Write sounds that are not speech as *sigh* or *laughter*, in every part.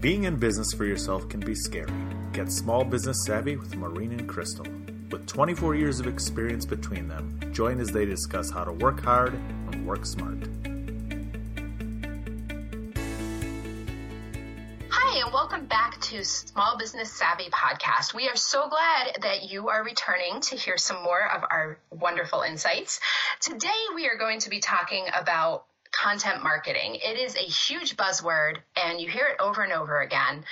Being in business for yourself can be scary. Get small business savvy with Maureen and Crystal. With 24 years of experience between them, join as they discuss how to work hard and work smart. Hi, and welcome back to Small Business Savvy Podcast. We are so glad that you are returning to hear some more of our wonderful insights. Today, we are going to be talking about content marketing. It is a huge buzzword, and you hear it over and over again.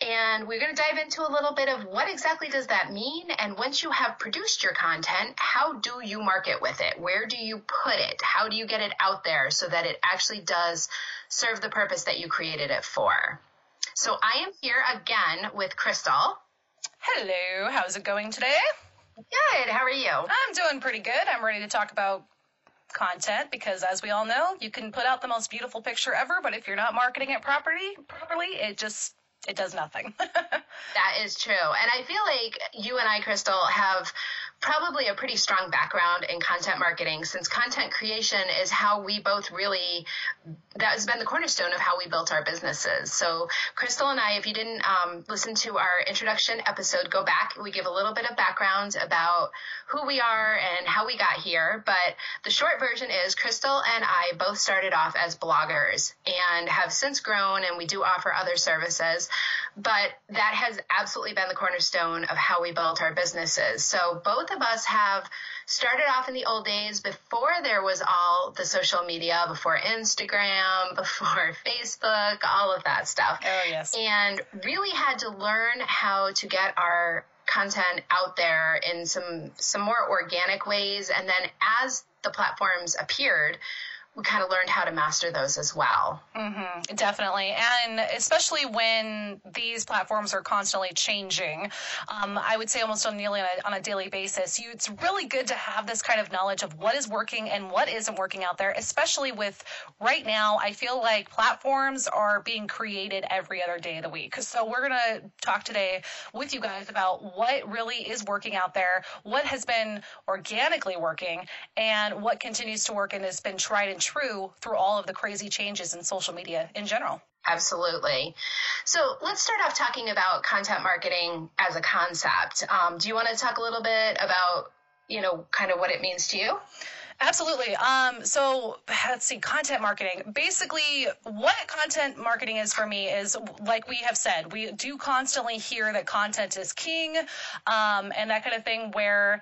And we're going to dive into a little bit of what exactly does that mean? And once you have produced your content, how do you market with it? Where do you put it? How do you get it out there so that it actually does serve the purpose that you created it for? So I am here again with Crystal. Hello, how's it going today? Good, how are you? I'm doing pretty good. I'm ready to talk about content because as we all know, you can put out the most beautiful picture ever, but if you're not marketing it properly, properly, it just it does nothing. *laughs* that is true. And I feel like you and I, Crystal, have probably a pretty strong background in content marketing since content creation is how we both really that has been the cornerstone of how we built our businesses. So crystal and i if you didn't um, listen to our introduction episode go back. We give a little bit of background about who we are and how we got here but the short version is crystal and i both started off as bloggers and have since grown and we do offer other services but that has absolutely been the cornerstone of how we built our businesses so both of us have started off in the old days before there was all the social media, before Instagram, *laughs* before Facebook, all of that stuff. Oh, yes. And really had to learn how to get our content out there in some some more organic ways and then as the platforms appeared we kind of learned how to master those as well. Mm-hmm, definitely. And especially when these platforms are constantly changing, um, I would say almost on nearly on a, on a daily basis, you, it's really good to have this kind of knowledge of what is working and what isn't working out there, especially with right now, I feel like platforms are being created every other day of the week. So we're going to talk today with you guys about what really is working out there, what has been organically working, and what continues to work and has been tried and true through all of the crazy changes in social media in general. Absolutely. So let's start off talking about content marketing as a concept. Um, do you want to talk a little bit about, you know, kind of what it means to you? Absolutely. Um, so let's see, content marketing. Basically, what content marketing is for me is, like we have said, we do constantly hear that content is king, um, and that kind of thing. Where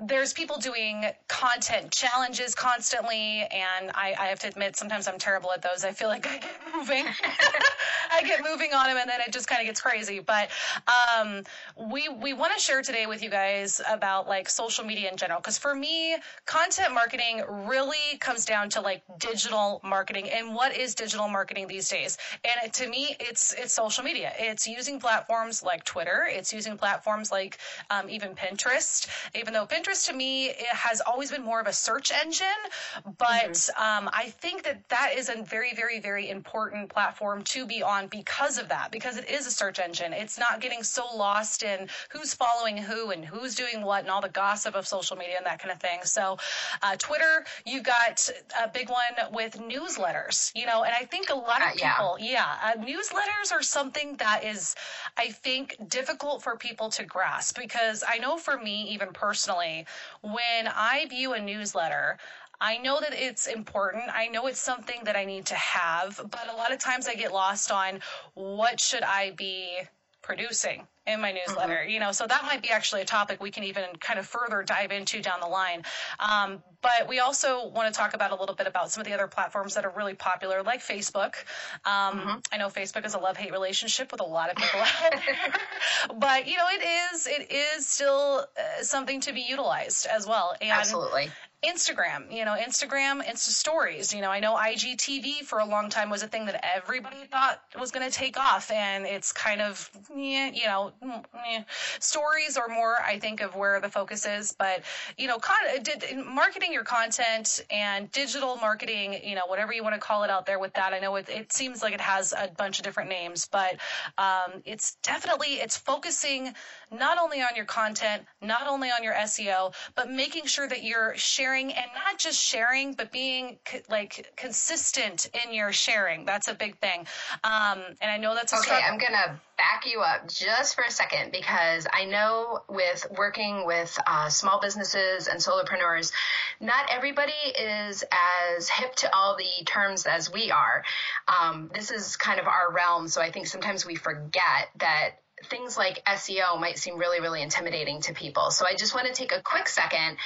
there's people doing content challenges constantly, and I, I, have to admit sometimes I'm terrible at those. I feel like I moving, *laughs* I get moving on him, and then it just kind of gets crazy. But um, we we want to share today with you guys about like social media in general, because for me, content marketing really comes down to like digital marketing and what is digital marketing these days. And it, to me, it's it's social media. It's using platforms like Twitter. It's using platforms like um, even Pinterest, even though Pinterest to me it has always been more of a search engine, but mm-hmm. um, I think that that is a very, very, very important platform to be on because of that, because it is a search engine. It's not getting so lost in who's following who and who's doing what and all the gossip of social media and that kind of thing. So, uh, Twitter, you've got a big one with newsletters, you know, and I think a lot of uh, people, yeah, uh, newsletters are something that is, I think, difficult for people to grasp because I know for me, even personally, when I view a newsletter, I know that it's important. I know it's something that I need to have, but a lot of times I get lost on what should I be producing in my newsletter mm-hmm. you know so that might be actually a topic we can even kind of further dive into down the line um, but we also want to talk about a little bit about some of the other platforms that are really popular like facebook um, mm-hmm. i know facebook is a love-hate relationship with a lot of people out *laughs* there but you know it is it is still uh, something to be utilized as well and absolutely Instagram, you know, Instagram, Insta stories. You know, I know IGTV for a long time was a thing that everybody thought was going to take off, and it's kind of, you know, stories are more, I think, of where the focus is. But you know, con- did, marketing your content and digital marketing, you know, whatever you want to call it out there with that. I know it, it seems like it has a bunch of different names, but um, it's definitely it's focusing not only on your content, not only on your SEO, but making sure that you're sharing sharing and not just sharing, but being co- like consistent in your sharing. That's a big thing. Um, and I know that's a okay. struggle. I'm gonna back you up just for a second because I know with working with uh, small businesses and solopreneurs, not everybody is as hip to all the terms as we are. Um, this is kind of our realm, so I think sometimes we forget that things like SEO might seem really, really intimidating to people. So I just want to take a quick second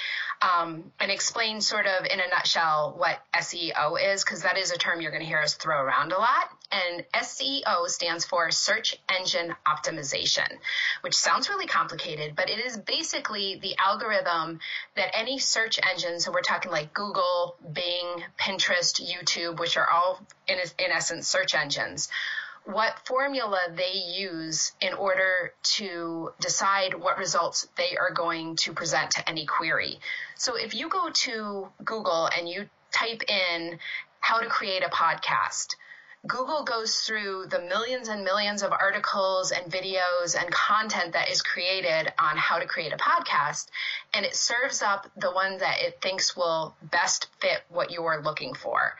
um, and explain, sort of in a nutshell, what SEO is, because that is a term you're going to hear us throw around a lot. And SEO stands for Search Engine Optimization, which sounds really complicated, but it is basically the algorithm that any search engine, so we're talking like Google, Bing, Pinterest, YouTube, which are all in, in essence search engines what formula they use in order to decide what results they are going to present to any query. So if you go to Google and you type in how to create a podcast, Google goes through the millions and millions of articles and videos and content that is created on how to create a podcast, and it serves up the one that it thinks will best fit what you are looking for.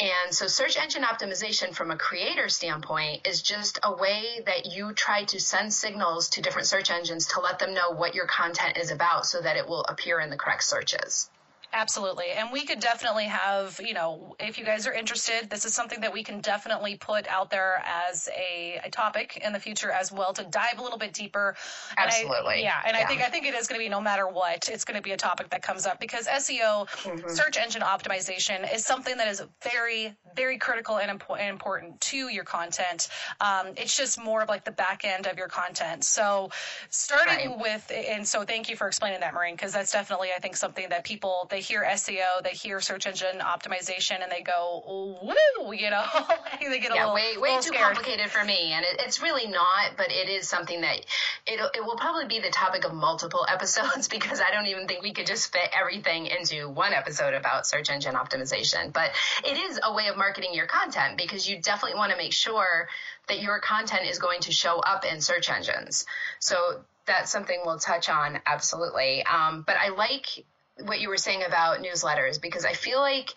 And so search engine optimization from a creator standpoint is just a way that you try to send signals to different search engines to let them know what your content is about so that it will appear in the correct searches. Absolutely. And we could definitely have, you know, if you guys are interested, this is something that we can definitely put out there as a, a topic in the future as well to dive a little bit deeper. Absolutely. And I, yeah. And yeah. I think I think it is going to be no matter what, it's going to be a topic that comes up because SEO, mm-hmm. search engine optimization, is something that is very, very critical and important to your content. Um, it's just more of like the back end of your content. So starting right. with, and so thank you for explaining that, Maureen, because that's definitely, I think, something that people, they hear SEO, they hear search engine optimization, and they go, "Woo!" You know, *laughs* they get a yeah, little way way little too scared. complicated for me, and it, it's really not. But it is something that it it will probably be the topic of multiple *laughs* episodes because I don't even think we could just fit everything into one episode about search engine optimization. But it is a way of marketing your content because you definitely want to make sure that your content is going to show up in search engines. So that's something we'll touch on absolutely. Um, but I like what you were saying about newsletters because I feel like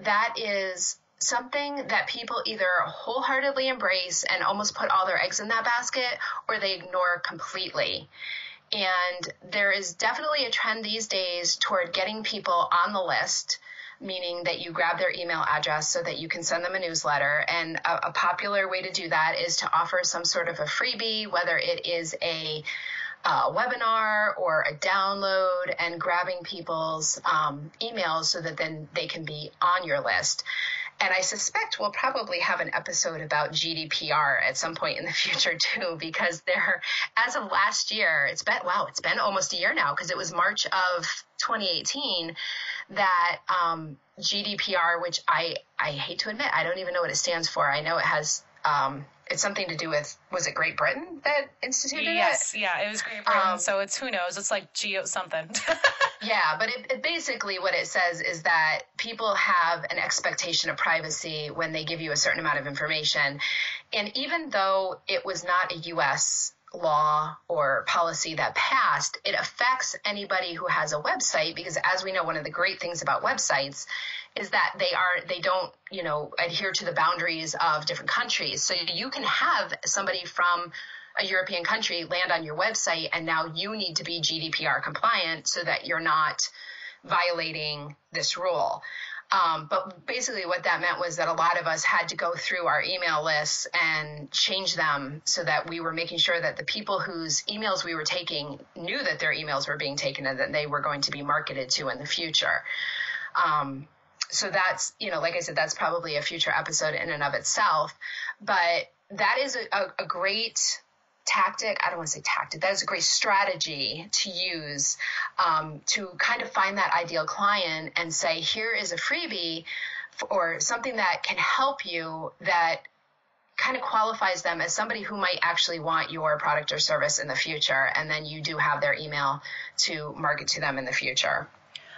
that is something that people either wholeheartedly embrace and almost put all their eggs in that basket or they ignore completely. And there is definitely a trend these days toward getting people on the list, meaning that you grab their email address so that you can send them a newsletter. And a, a popular way to do that is to offer some sort of a freebie, whether it is a a webinar or a download and grabbing people's um, emails so that then they can be on your list. And I suspect we'll probably have an episode about GDPR at some point in the *laughs* future too, because there, as of last year, it's been, wow, it's been almost a year now because it was March of 2018 that um, GDPR, which I, I hate to admit, I don't even know what it stands for. I know it has um, it's something to do with was it Great Britain that instituted yes, it? Yes, yeah, it was Great Britain. Um, so it's who knows? It's like geo something. *laughs* yeah, but it, it basically what it says is that people have an expectation of privacy when they give you a certain amount of information, and even though it was not a U.S law or policy that passed, it affects anybody who has a website because as we know, one of the great things about websites is that they are they don't you know adhere to the boundaries of different countries. So you can have somebody from a European country land on your website, and now you need to be GDPR compliant so that you're not violating this rule. Um, but basically, what that meant was that a lot of us had to go through our email lists and change them so that we were making sure that the people whose emails we were taking knew that their emails were being taken and that they were going to be marketed to in the future. Um, so that's you know like i said that's probably a future episode in and of itself but that is a, a great tactic i don't want to say tactic that is a great strategy to use um, to kind of find that ideal client and say here is a freebie or something that can help you that kind of qualifies them as somebody who might actually want your product or service in the future and then you do have their email to market to them in the future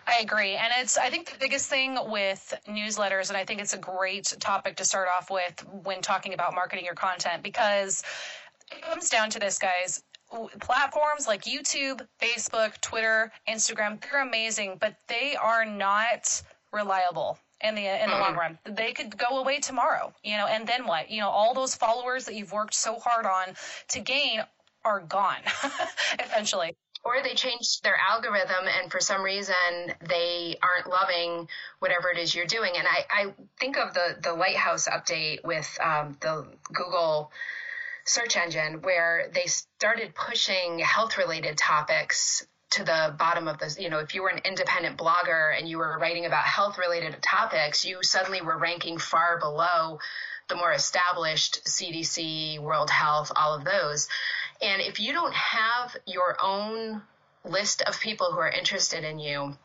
I agree. And it's, I think the biggest thing with newsletters, and I think it's a great topic to start off with when talking about marketing your content, because comes down to this, guys platforms like YouTube, Facebook, Twitter, Instagram, they're amazing, but they are not reliable in the in the long run. They could go away tomorrow, you know, and then what? You know, all those followers that you've worked so hard on to gain are gone *laughs* eventually. Or they change their algorithm and for some reason they aren't loving whatever it is you're doing. And I, I think of the, the Lighthouse update with um, the Google search engine where they started pushing health related topics to the bottom of the, you know, if you were an independent blogger and you were writing about health related topics, you suddenly were ranking far below the more established CDC, World Health, all of those. And if you don't have your own list of people who are interested in you,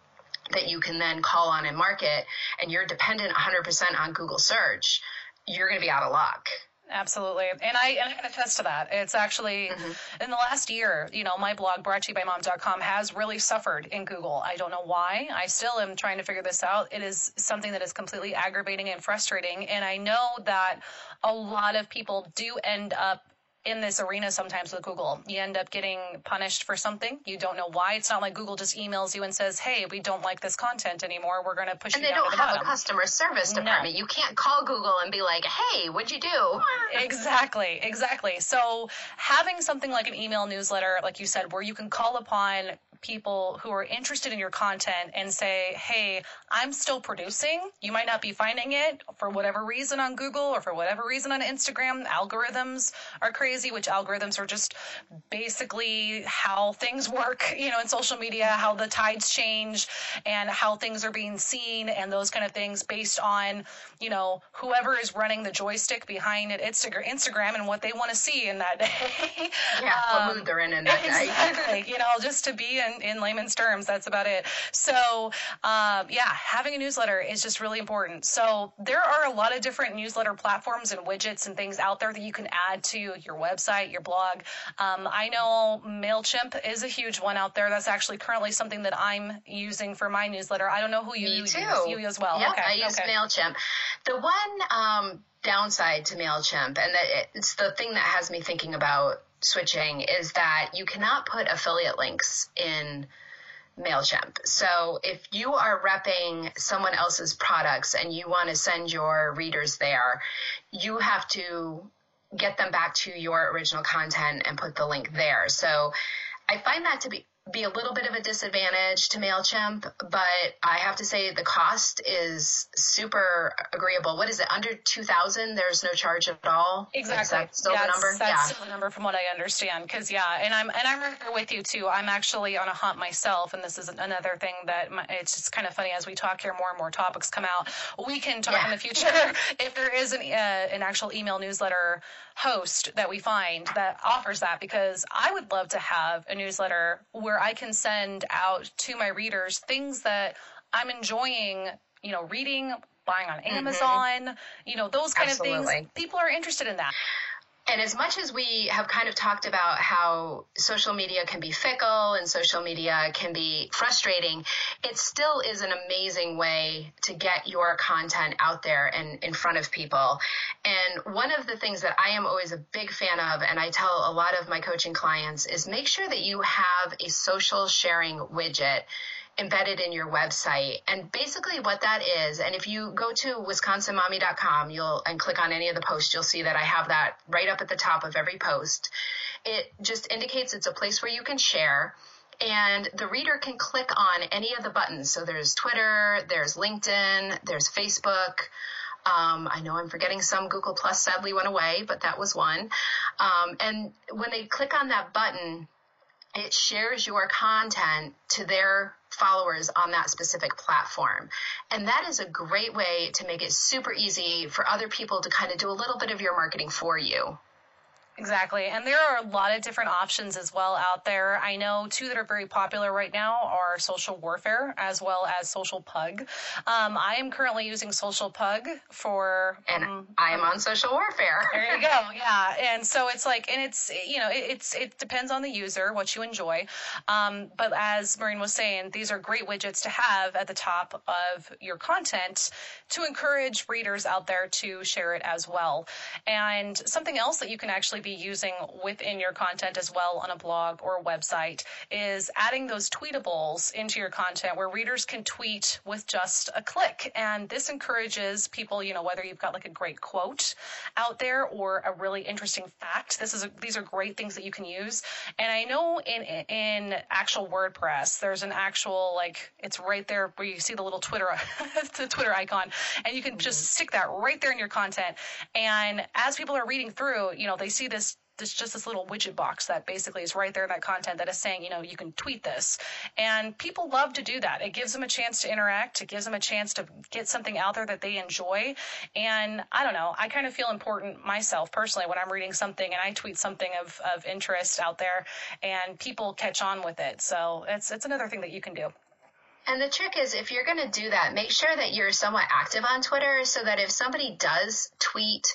that you can then call on and market, and you're dependent 100% on Google search, you're going to be out of luck. Absolutely. And I, and I can attest to that. It's actually mm-hmm. in the last year, you know, my blog, brought to you by mom.com, has really suffered in Google. I don't know why. I still am trying to figure this out. It is something that is completely aggravating and frustrating. And I know that a lot of people do end up in this arena sometimes with Google. You end up getting punished for something. You don't know why. It's not like Google just emails you and says, "Hey, we don't like this content anymore. We're going to push and you the bottom." They don't have a customer service department. No. You can't call Google and be like, "Hey, what'd you do?" *laughs* exactly, exactly. So having something like an email newsletter, like you said, where you can call upon people who are interested in your content and say, hey, I'm still producing. You might not be finding it for whatever reason on Google or for whatever reason on Instagram. Algorithms are crazy, which algorithms are just basically how things work, *laughs* you know, in social media, how the tides change and how things are being seen and those kind of things based on, you know, whoever is running the joystick behind it, It's to Instagram and what they want to see in that *laughs* day. Yeah, um, what mood they're in in that exactly, day. *laughs* Exactly. you know, just to be in, in layman's terms. That's about it. So, um, yeah, having a newsletter is just really important. So, there are a lot of different newsletter platforms and widgets and things out there that you can add to your website, your blog. Um, I know MailChimp is a huge one out there. That's actually currently something that I'm using for my newsletter. I don't know who you use. You as well. Yeah, okay. I use okay. MailChimp. The one um, downside to MailChimp, and it's the thing that has me thinking about switching is that you cannot put affiliate links in MailChimp. So if you are repping someone else's products and you want to send your readers there, you have to get them back to your original content and put the link there. So I find that to be be a little bit of a disadvantage to MailChimp, but I have to say the cost is super agreeable. What is it? Under 2000 there's no charge at all? Exactly. Is still yeah, the number? That's yeah. still the number from what I understand. Cause yeah, and I'm, and I'm with you too. I'm actually on a hunt myself. And this is another thing that my, it's just kind of funny as we talk here, more and more topics come out. We can talk yeah. in the future *laughs* if there is an, uh, an actual email newsletter host that we find that offers that because I would love to have a newsletter where I can send out to my readers things that I'm enjoying, you know, reading, buying on mm-hmm. Amazon, mm-hmm. you know, those kind Absolutely. of things. People are interested in that. And as much as we have kind of talked about how social media can be fickle and social media can be frustrating, it still is an amazing way to get your content out there and in front of people. And one of the things that I am always a big fan of, and I tell a lot of my coaching clients, is make sure that you have a social sharing widget embedded in your website. And basically what that is, and if you go to wisconsinmommy.com, you'll and click on any of the posts, you'll see that I have that right up at the top of every post. It just indicates it's a place where you can share and the reader can click on any of the buttons. So there's Twitter, there's LinkedIn, there's Facebook. Um, I know I'm forgetting some. Google Plus sadly went away, but that was one. Um, and when they click on that button, it shares your content to their followers on that specific platform. And that is a great way to make it super easy for other people to kind of do a little bit of your marketing for you. Exactly. And there are a lot of different options as well out there. I know two that are very popular right now are Social Warfare as well as Social Pug. Um, I am currently using Social Pug for. And um, I am on Social Warfare. there you go. *laughs* Yeah. And so it's like, and it's, you know, it, it's, it depends on the user, what you enjoy. Um, but as Maureen was saying, these are great widgets to have at the top of your content to encourage readers out there to share it as well. And something else that you can actually be using within your content as well on a blog or a website is adding those tweetables into your content where readers can tweet with just a click. And this encourages people, you know, whether you've got like a great quote out there or a really interesting fact. This is a, these are great things that you can use. And I know in in actual WordPress, there's an actual like it's right there where you see the little Twitter *laughs* the Twitter icon, and you can just mm-hmm. stick that right there in your content. And as people are reading through, you know, they see this there's just this little widget box that basically is right there that content that is saying, you know, you can tweet this. And people love to do that. It gives them a chance to interact. It gives them a chance to get something out there that they enjoy. And I don't know, I kind of feel important myself personally when I'm reading something and I tweet something of, of interest out there and people catch on with it. So it's, it's another thing that you can do. And the trick is if you're going to do that, make sure that you're somewhat active on Twitter so that if somebody does tweet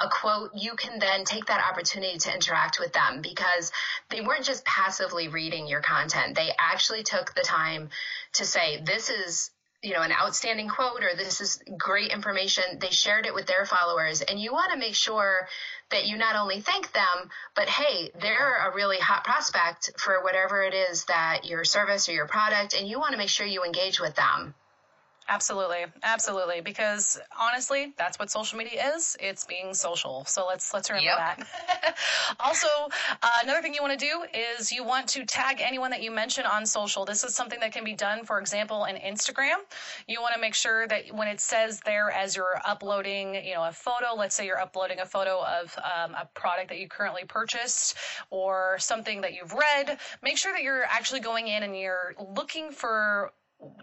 a quote, you can then take that opportunity to interact with them because they weren't just passively reading your content. They actually took the time to say, this is you know, an outstanding quote or this is great information. They shared it with their followers and you want to make sure that you not only thank them, but hey, they're a really hot prospect for whatever it is that your service or your product and you want to make sure you engage with them. Absolutely, absolutely. Because honestly, that's what social media is. It's being social. So let's let's remember yep. that. *laughs* also, uh, another thing you want to do is you want to tag anyone that you mention on social. This is something that can be done, for example, in Instagram. You want to make sure that when it says there as you're uploading, you know, a photo. Let's say you're uploading a photo of um, a product that you currently purchased or something that you've read. Make sure that you're actually going in and you're looking for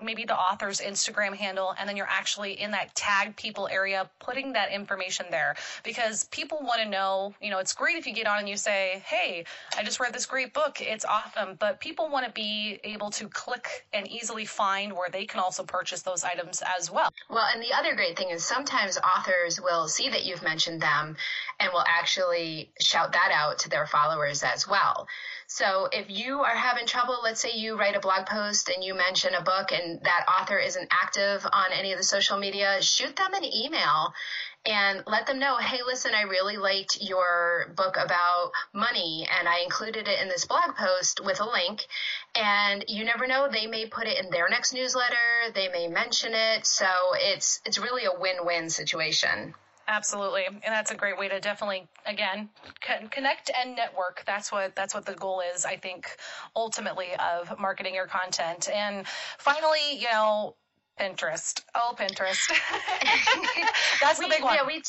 maybe the author's Instagram handle, and then you're actually in that tag people area, putting that information there because people want to know. You know, it's great if you get on and you say, "Hey, I just read this great book. It's awesome," but people want to be able to click and easily find where they can also purchase those items as well. Well, and the other great thing is sometimes authors will see that you've mentioned them and will actually shout that out to their followers as well. So if you are having trouble, let's say you write a blog post and you mention a book and that author isn't active on any of the social media, shoot them an email and let them know, hey, listen, I really liked your book about money and I included it in this blog post with a link. And you never know, they may put it in their next newsletter, they may mention it. So it's, it's really a win-win situation. Absolutely, and that's a great way to definitely again connect and network. That's what that's what the goal is. I think ultimately of marketing your content. And finally, you know, Pinterest. Oh, Pinterest. *laughs* that's the big one. Yeah, we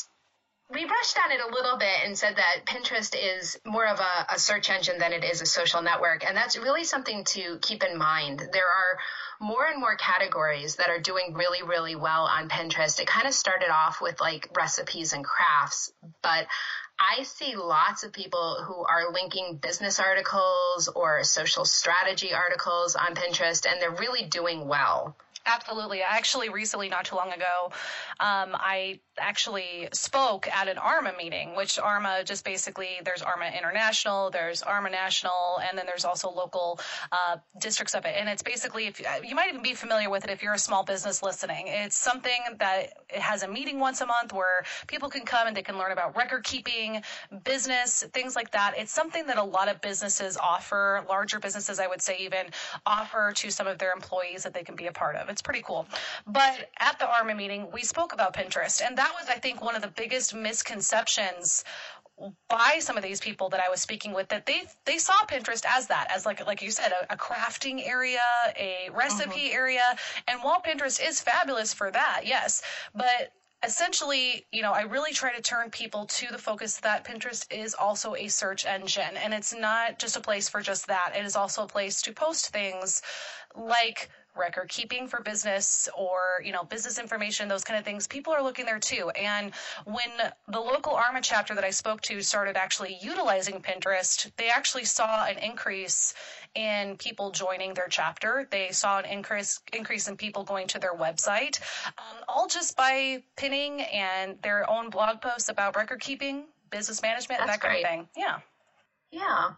we brushed on it a little bit and said that Pinterest is more of a, a, search engine than it is a social network. And that's really something to keep in mind. There are more and more categories that are doing really, really well on Pinterest. It kind of started off with like recipes and crafts, but I see lots of people who are linking business articles or social strategy articles on Pinterest, and they're really doing well. Absolutely. I actually, recently, not too long ago, um, I actually spoke at an ARMA meeting, which ARMA just basically there's ARMA International, there's ARMA National, and then there's also local uh, districts of it. And it's basically, if you might even be familiar with it if you're a small business listening. It's something that it has a meeting once a month where people can come and they can learn about record keeping, business, things like that. It's something that a lot of businesses offer, larger businesses, I would say, even offer to some of their employees that they can be a part of. It's pretty cool. But at the ARMA meeting, we spoke about Pinterest, and that was, I think, one of the biggest misconceptions by some of these people that I was speaking with that they they saw Pinterest as that as like like you said a, a crafting area a recipe mm-hmm. area and while Pinterest is fabulous for that yes but essentially, you know, I really try to turn people to the focus that Pinterest is also a search engine and it's not just a place for just that. It is also a place to post things like record keeping for business or you know business information those kind of things people are looking there too. And when the local arma chapter that i spoke to started actually utilizing pinterest they actually saw an increase in people joining their chapter. They saw an increase increase in people going to their website um, all just by pinning and their own blog posts about record keeping business management That's and that kind great. of thing. Yeah. Yeah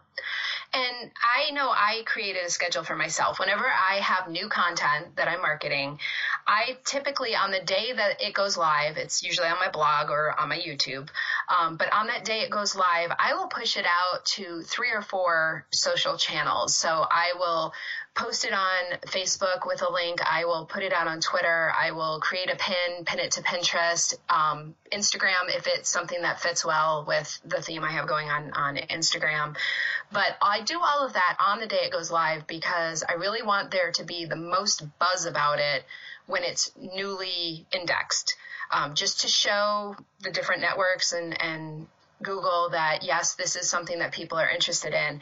And I know I created a schedule for myself. Whenever I have new content that I'm marketing, I typically, on the day that it goes live, it's usually on my blog or on my YouTube, um, but on that day it goes live, I will push it out to three or four social channels. So I will post it on Facebook with a link. I will put it out on Twitter. I will create a pin, pin it to Pinterest, um, Instagram if it's something that fits well with the theme I have going on on Instagram. But I do all of that on the day it goes live because I really want there to be the most buzz about it when it's newly indexed, um, just to show the different networks and and Google that yes, this is something that people are interested in.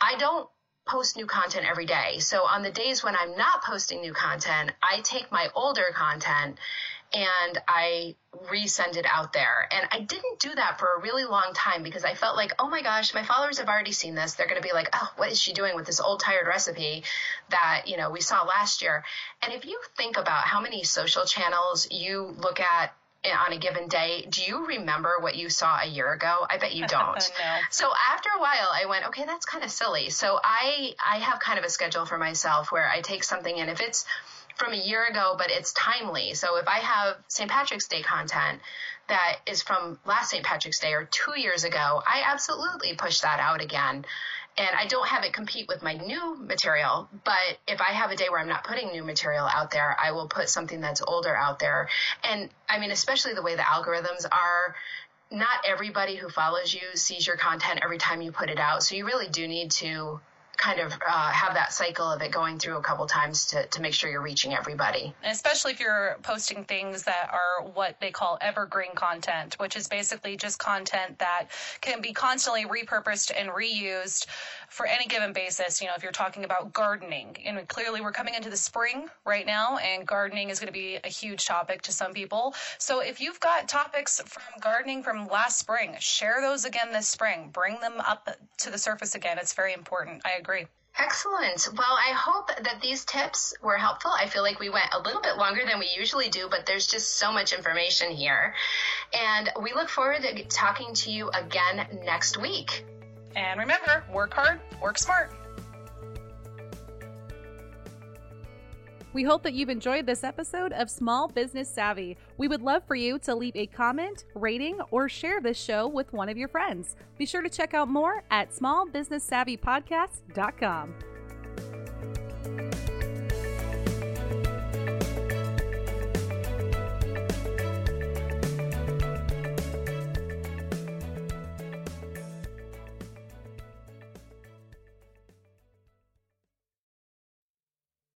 I don't post new content every day. So on the days when I'm not posting new content, I take my older content and I resend it out there. And I didn't do that for a really long time because I felt like, oh my gosh, my followers have already seen this. They're going to be like, oh, what is she doing with this old tired recipe that, you know, we saw last year? And if you think about how many social channels you look at on a given day, do you remember what you saw a year ago? I bet you *laughs* don't. no. So after a while, I went, okay, that's kind of silly. So I I have kind of a schedule for myself where I take something in if it's from a year ago, but it's timely. So if I have St. Patrick's Day content that is from last St. Patrick's Day or two years ago, I absolutely push that out again and I don't have it compete with my new material. But if I have a day where I'm not putting new material out there, I will put something that's older out there. And I mean, especially the way the algorithms are, not everybody who follows you sees your content every time you put it out. So you really do need to kind of uh, have that cycle of it going through a couple times to, to make sure you're reaching everybody. Especially if you're posting things that are what they call evergreen content, which is basically just content that can be constantly repurposed and reused for any given basis. You know, if you're talking about gardening, and clearly we're coming into the spring right now, and gardening is going to be a huge topic to some people. So if you've got topics from gardening from last spring, share those again this spring. Bring them up to the surface again. It's very important. I agree. Excellent. Well, I hope that these tips were helpful. I feel like we went a little bit longer than we usually do, but there's just so much information here. And we look forward to talking to you again next week. And remember, work hard, work smart. We hope that you've enjoyed this episode of Small Business Savvy. We would love for you to leave a comment, rating, or share this show with one of your friends. Be sure to check out more at smallbusinesssavvypodcast.com.